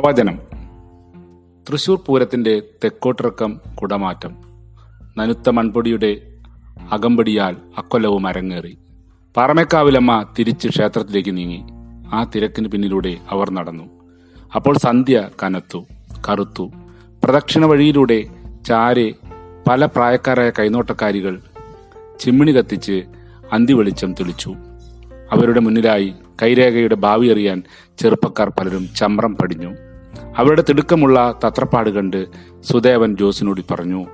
പ്രവചനം. തൃശൂർ പൂരത്തിന്റെ തെക്കോട്ടിറക്കം കുടമാറ്റം. നനുത്ത മൺപൊടിയുടെ അകമ്പടിയാൽ അക്കൊല്ലവും അരങ്ങേറി. പാറമേക്കാവിലമ്മ തിരിച്ച് ക്ഷേത്രത്തിലേക്ക് നീങ്ങി. ആ തിരക്കിന് പിന്നിലൂടെ അവർ നടന്നു. അപ്പോൾ സന്ധ്യ കനത്തു കറുത്തു. പ്രദക്ഷിണ വഴിയിലൂടെ ചാരെ പല പ്രായക്കാരായ കൈനോട്ടക്കാരികൾ ചിമ്മിണി കത്തിച്ച് അന്തി വെളിച്ചം തെളിച്ചു. അവരുടെ മുന്നിലായി കൈരേഖയുടെ ഭാവി അറിയാൻ ചെറുപ്പക്കാർ പലരും ചമ്രം പടിഞ്ഞു. അവരുടെ തിടുക്കമുള്ള തത്രപ്പാട് കണ്ട് സുദേവൻ ജോസിനോട് പറഞ്ഞു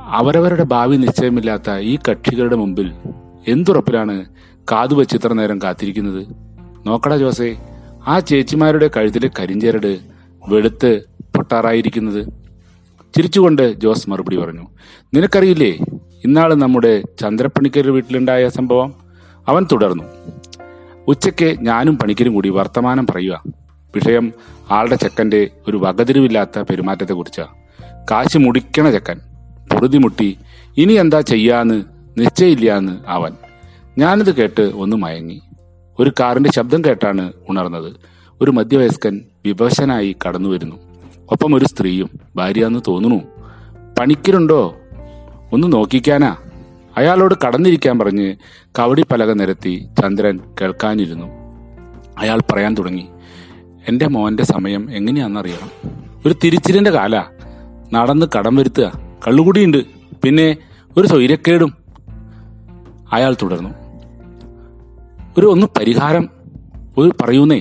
അവരവരുടെ ഭാവി നിശ്ചയമില്ലാത്ത ഈ കക്ഷികളുടെ മുമ്പിൽ എന്തുറപ്പിലാണ് കാതുവച്ച് ഇത്ര നേരം കാത്തിരിക്കുന്നത്? നോക്കടാ ജോസേ ആ ചേച്ചിമാരുടെ കഴുത്തിലെ കരിഞ്ചേരട് വെളുത്ത് പൊട്ടാറായിരിക്കുന്നത്. ചിരിച്ചുകൊണ്ട് ജോസ് മറുപടി പറഞ്ഞു നിനക്കറിയില്ലേ ഇന്നാൾ നമ്മുടെ ചന്ദ്രപ്പണിക്കരുടെ വീട്ടിലുണ്ടായ സംഭവം? അവൻ തുടർന്നു ഉച്ചയ്ക്ക് ഞാനും പണിക്കരും കൂടി വർത്തമാനം പറയുക. വിഷയം ആളുടെ ചെക്കന്റെ ഒരു വകതിരിവില്ലാത്ത പെരുമാറ്റത്തെ കുറിച്ചാ കാശ് മുടിക്കണ ചെക്കൻ പൊറുതിമുട്ടി ഇനി എന്താ ചെയ്യാന്ന് നിശ്ചയില്ലാന്ന് അവൻ. ഞാനിത് കേട്ട് ഒന്ന് മയങ്ങി. ഒരു കാറിന്റെ ശബ്ദം കേട്ടാണ് ഉണർന്നത്. ഒരു മധ്യവയസ്കൻ വിവശനായി കടന്നു വരുന്നു. ഒപ്പം ഒരു സ്ത്രീയും ഭാര്യയാന്ന് തോന്നുന്നു. പണിക്കരുണ്ടോ? ഒന്ന് നോക്കിക്കാനാ. അയാളോട് കടന്നിരിക്കാൻ പറഞ്ഞ് കവടി പലക നിരത്തി ചന്ദ്രൻ കേൾക്കാനിരുന്നു. അയാൾ പറയാൻ തുടങ്ങി. എന്റെ മോന്റെ സമയം എങ്ങനെയാണെന്നറിയണം. ഒരു തിരിച്ചിലിന്റെ കാല. നടന്ന് കടം വരുത്തുക. കള്ളുകൂടിയുണ്ട്. പിന്നെ ഒരു സ്വൈരക്കേടും അയാൾ തുടർന്നു. ഒരു ഒന്ന് പരിഹാരം ഒരു പറയൂന്നേ.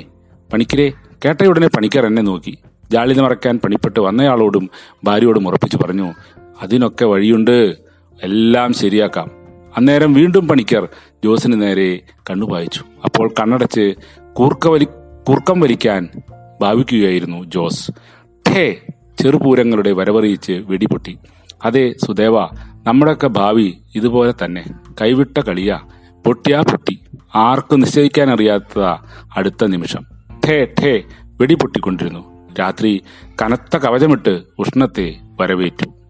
പണിക്കരെ കേട്ടയുടനെ പണിക്കർ എന്നെ നോക്കി. ജാളിത മറക്കാൻ പണിപ്പെട്ട് വന്നയാളോടും ഭാര്യയോടും ഉറപ്പിച്ചു പറഞ്ഞു അതിനൊക്കെ വഴിയുണ്ട്. എല്ലാം ശരിയാക്കാം. അന്നേരം വീണ്ടും പണിക്കർ ജോസിന് നേരെ കണ്ണുപായിച്ചു. അപ്പോൾ കണ്ണടച്ച് കൂർക്ക വലി കൂർക്കം വലിക്കാൻ ഭാവിക്കുകയായിരുന്നു ജോസ്. ഠേ ചെറുപൂരങ്ങളുടെ വരവറിയിച്ച് വെടിപൊട്ടി. അതെ സുദേവ നമ്മുടെയൊക്കെ ഭാവി ഇതുപോലെ തന്നെ. കൈവിട്ട കളിയ. പൊട്ടിയാ പൊട്ടി. ആർക്കും നിശ്ചയിക്കാൻ അറിയാത്ത അടുത്ത നിമിഷം. ഠേ ഠേ വെടിപൊട്ടിക്കൊണ്ടിരുന്നു. രാത്രി കനത്ത കവചമിട്ട് ഉഷ്ണത്തെ വരവേറ്റു.